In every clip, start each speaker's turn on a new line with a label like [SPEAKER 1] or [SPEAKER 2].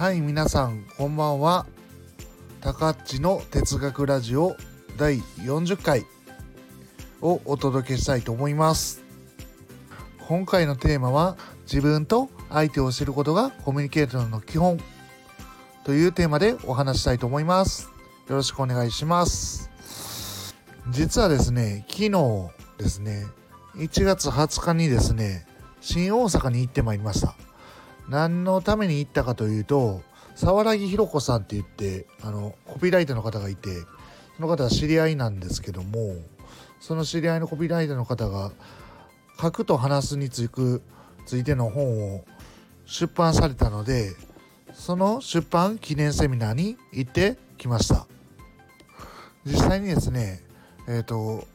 [SPEAKER 1] はい皆さんこんばんは。高っちの哲学ラジオ第40回をお届けしたいと思います。今回のテーマは自分と相手を知ることがコミュニケーションの基本というテーマでお話したいと思います。よろしくお願いします。実はですね昨日ですね1月20日にですね新大阪に行ってまいりました。何のために行ったかというと沢木ひろ子さんって言ってあのコピーライターの方がいてその方は知り合いなんですけどもその知り合いのコピーライターの方が書くと話すにつくついての本を出版されたのでその出版記念セミナーに行ってきました。実際にですねえっ、ー、と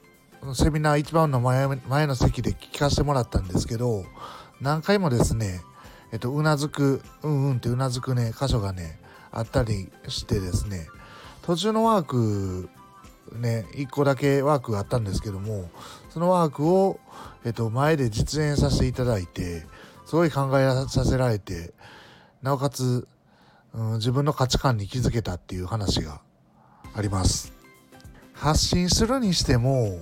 [SPEAKER 1] セミナー一番の前の席で聞かせてもらったんですけど何回もですねえっと、うなずく、うんうんってうなずくね、箇所がね、あったりしてですね、途中のワーク、ね、1個だけワークがあったんですけども、そのワークを、えっと、前で実演させていただいて、すごい考えさせられて、なおかつ、うん、自分の価値観に気づけたっていう話があります。発信するにしても、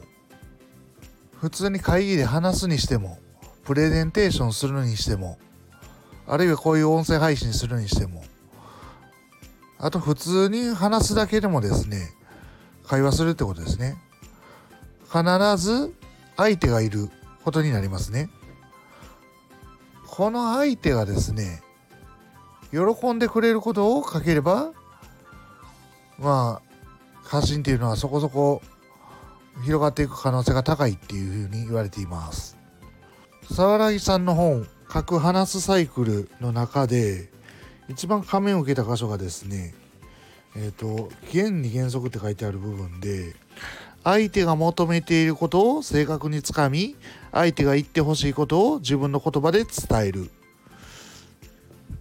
[SPEAKER 1] 普通に会議で話すにしても、プレゼンテーションするにしても、あるいはこういう音声配信するにしてもあと普通に話すだけでもですね会話するってことですね。必ず相手がいることになりますね。この相手がですね喜んでくれることを書ければまあ発信っていうのはそこそこ広がっていく可能性が高いっていうふうに言われています。沢良さんの本核話すサイクルの中で一番仮面を受けた箇所がですねえっ、ー、と原理原則って書いてある部分で相手が求めていることを正確につかみ相手が言ってほしいことを自分の言葉で伝える。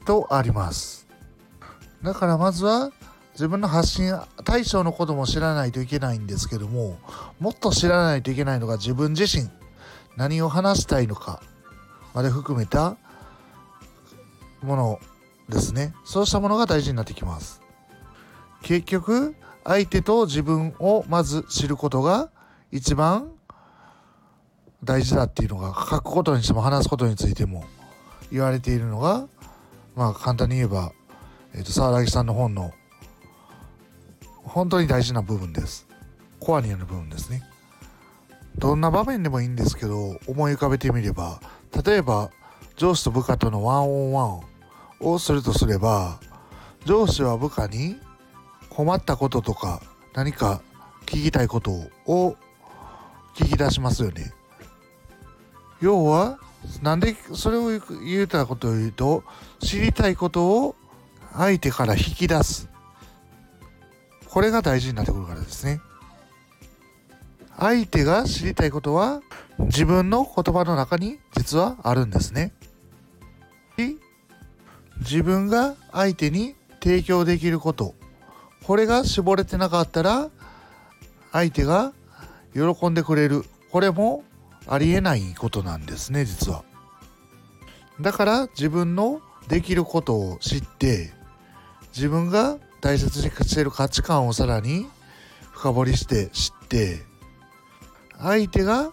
[SPEAKER 1] とあります。だからまずは自分の発信対象のことも知らないといけないんですけどももっと知らないといけないのが自分自身。何を話したいのか。まで含めたものですね。そうしたものが大事になってきます。結局相手と自分をまず知ることが一番大事だっていうのが書くことにしても話すことについても言われているのがまあ簡単に言えば、えーと、沢木さんの本の本当に大事な部分です。コアにある部分ですね。どんな場面でもいいんですけど思い浮かべてみれば例えば上司と部下とのワンオンワンをするとすれば上司は部下に困ったこととか何か聞きたいことを聞き出しますよね。要はなんでそれを言うたことを言うと知りたいことを相手から引き出すこれが大事になってくるからですね。相手が知りたいことは自分の言葉の中に実はあるんですね。自分が相手に提供できることこれが絞れてなかったら相手が喜んでくれるこれもありえないことなんですね実は。だから自分のできることを知って自分が大切にしている価値観をさらに深掘りして知って相手が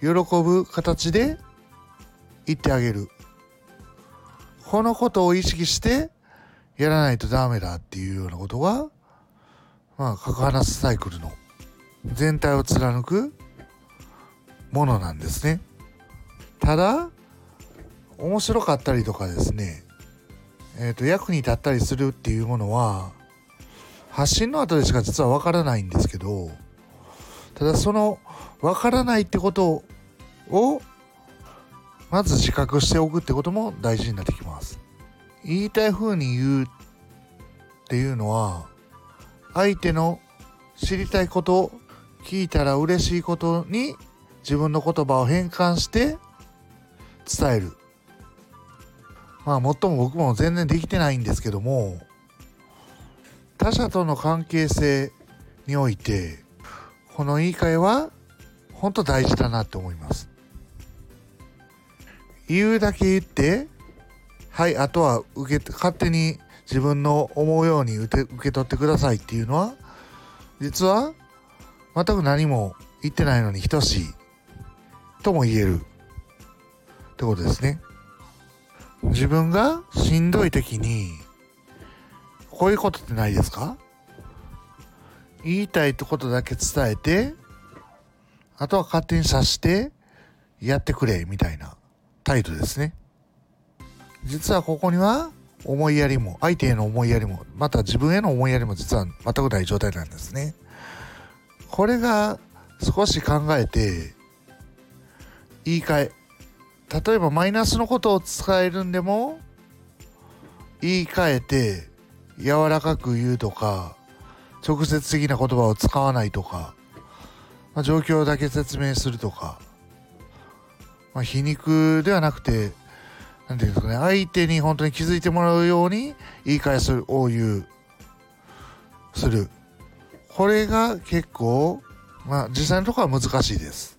[SPEAKER 1] 喜ぶ形で言ってあげる。このことを意識してやらないとダメだっていうようなことがまあ核話すサイクルの全体を貫くものなんですね。ただ面白かったりとかですねえっ、と役に立ったりするっていうものは発信の後でしか実はわからないんですけどただそのわからないってことをまず自覚しておくってことも大事になってきます。言いたい風に言うっていうのは相手の知りたいこと聞いたら嬉しいことに自分の言葉を変換して伝える。まあもっとも僕も全然できてないんですけども他者との関係性においてこの言い換えは本当大事だなって思います。言うだけ言って、はい、あとは受け、勝手に自分の思うように受け取ってくださいっていうのは実は全く何も言ってないのに等しいとも言えるってことですね。自分がしんどい時にこういうことってないですか？言いたいってことだけ伝えてあとは勝手に察してやってくれみたいな態度ですね。実はここには思いやりも相手への思いやりもまた自分への思いやりも実は全くない状態なんですね。これが少し考えて言い換え例えばマイナスのことを伝えるんでも言い換えて柔らかく言うとか直接的な言葉を使わないとか、まあ、状況だけ説明するとか、まあ、皮肉ではなくて何て言うんですかね相手に本当に気づいてもらうように言い返すを言する。これが結構まあ実際のところは難しいです。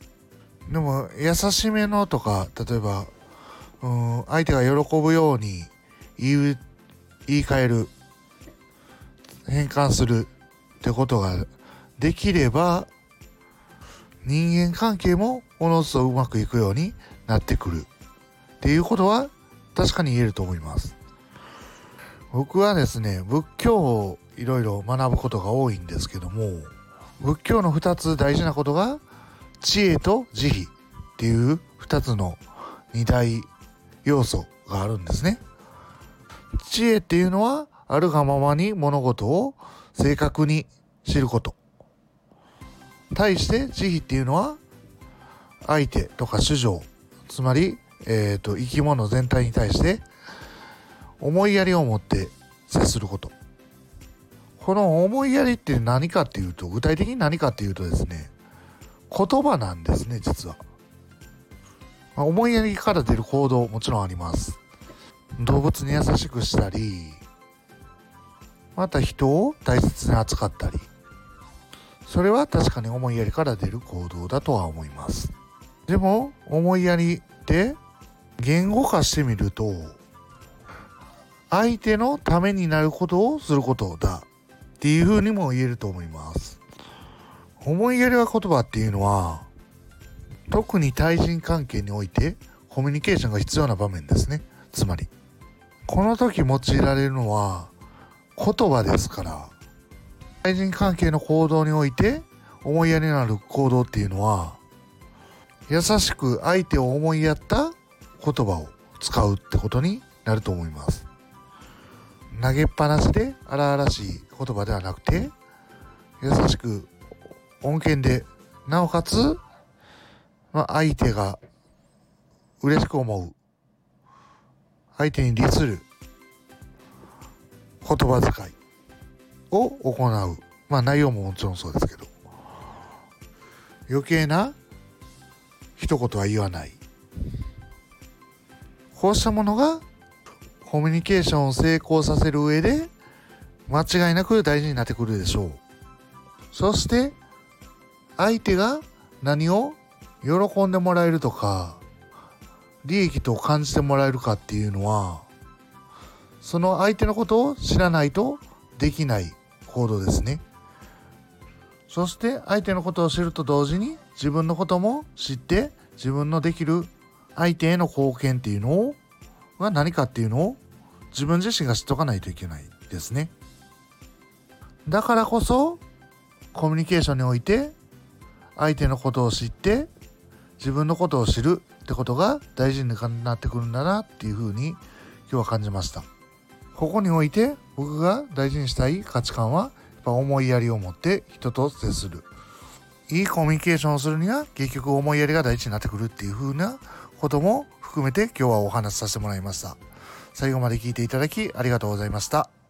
[SPEAKER 1] でも優しめのとか例えばうん相手が喜ぶように言う言い換える。変換するってことができれば人間関係もおのずとうまくいくようになってくるっていうことは確かに言えると思います。僕はですね仏教をいろいろ学ぶことが多いんですけども仏教の2つ大事なことが知恵と慈悲っていう2つの二大要素があるんですね。知恵っていうのはあるがままに物事を正確に知ること。対して慈悲っていうのは相手とか主情つまり、えーと、生き物全体に対して思いやりを持って接すること。この思いやりって何かっていうと具体的に何かっていうとですね言葉なんですね実は、まあ、思いやりから出る行動もちろんあります。動物に優しくしたりまた人を大切に扱ったりそれは確かに思いやりから出る行動だとは思います。でも思いやりって言語化してみると相手のためになることをすることだ。っていうふうにも言えると思います。思いやりは言葉っていうのは特に対人関係においてコミュニケーションが必要な場面ですね。つまりこの時用いられるのは言葉ですから。対人関係の行動において思いやりのある行動っていうのは優しく相手を思いやった言葉を使うってことになると思います。投げっぱなしで荒々しい言葉ではなくて優しく恩恵でなおかつ、まあ、相手が嬉しく思う相手に利する言葉遣い。を行う。まあ内容ももちろんそうですけど。余計な一言は言わない。こうしたものがコミュニケーションを成功させる上で間違いなく大事になってくるでしょう。そして相手が何を喜んでもらえるとか利益と感じてもらえるかっていうのはその相手のことを知らないとできない行動ですねそして相手のことを知ると同時に自分のことも知って自分のできる相手への貢献っていうのをは何かっていうのを自分自身が知っとかないといけないですねだからこそコミュニケーションにおいて相手のことを知って自分のことを知るってことが大事になってくるんだなっていうふうに今日は感じました。ここにおいて僕が大事にしたい価値観はやっぱ思いやりを持って人と接する。いいコミュニケーションをするには結局思いやりが大事になってくるっていう風なことも含めて今日はお話しさせてもらいました。最後まで聞いていただきありがとうございました。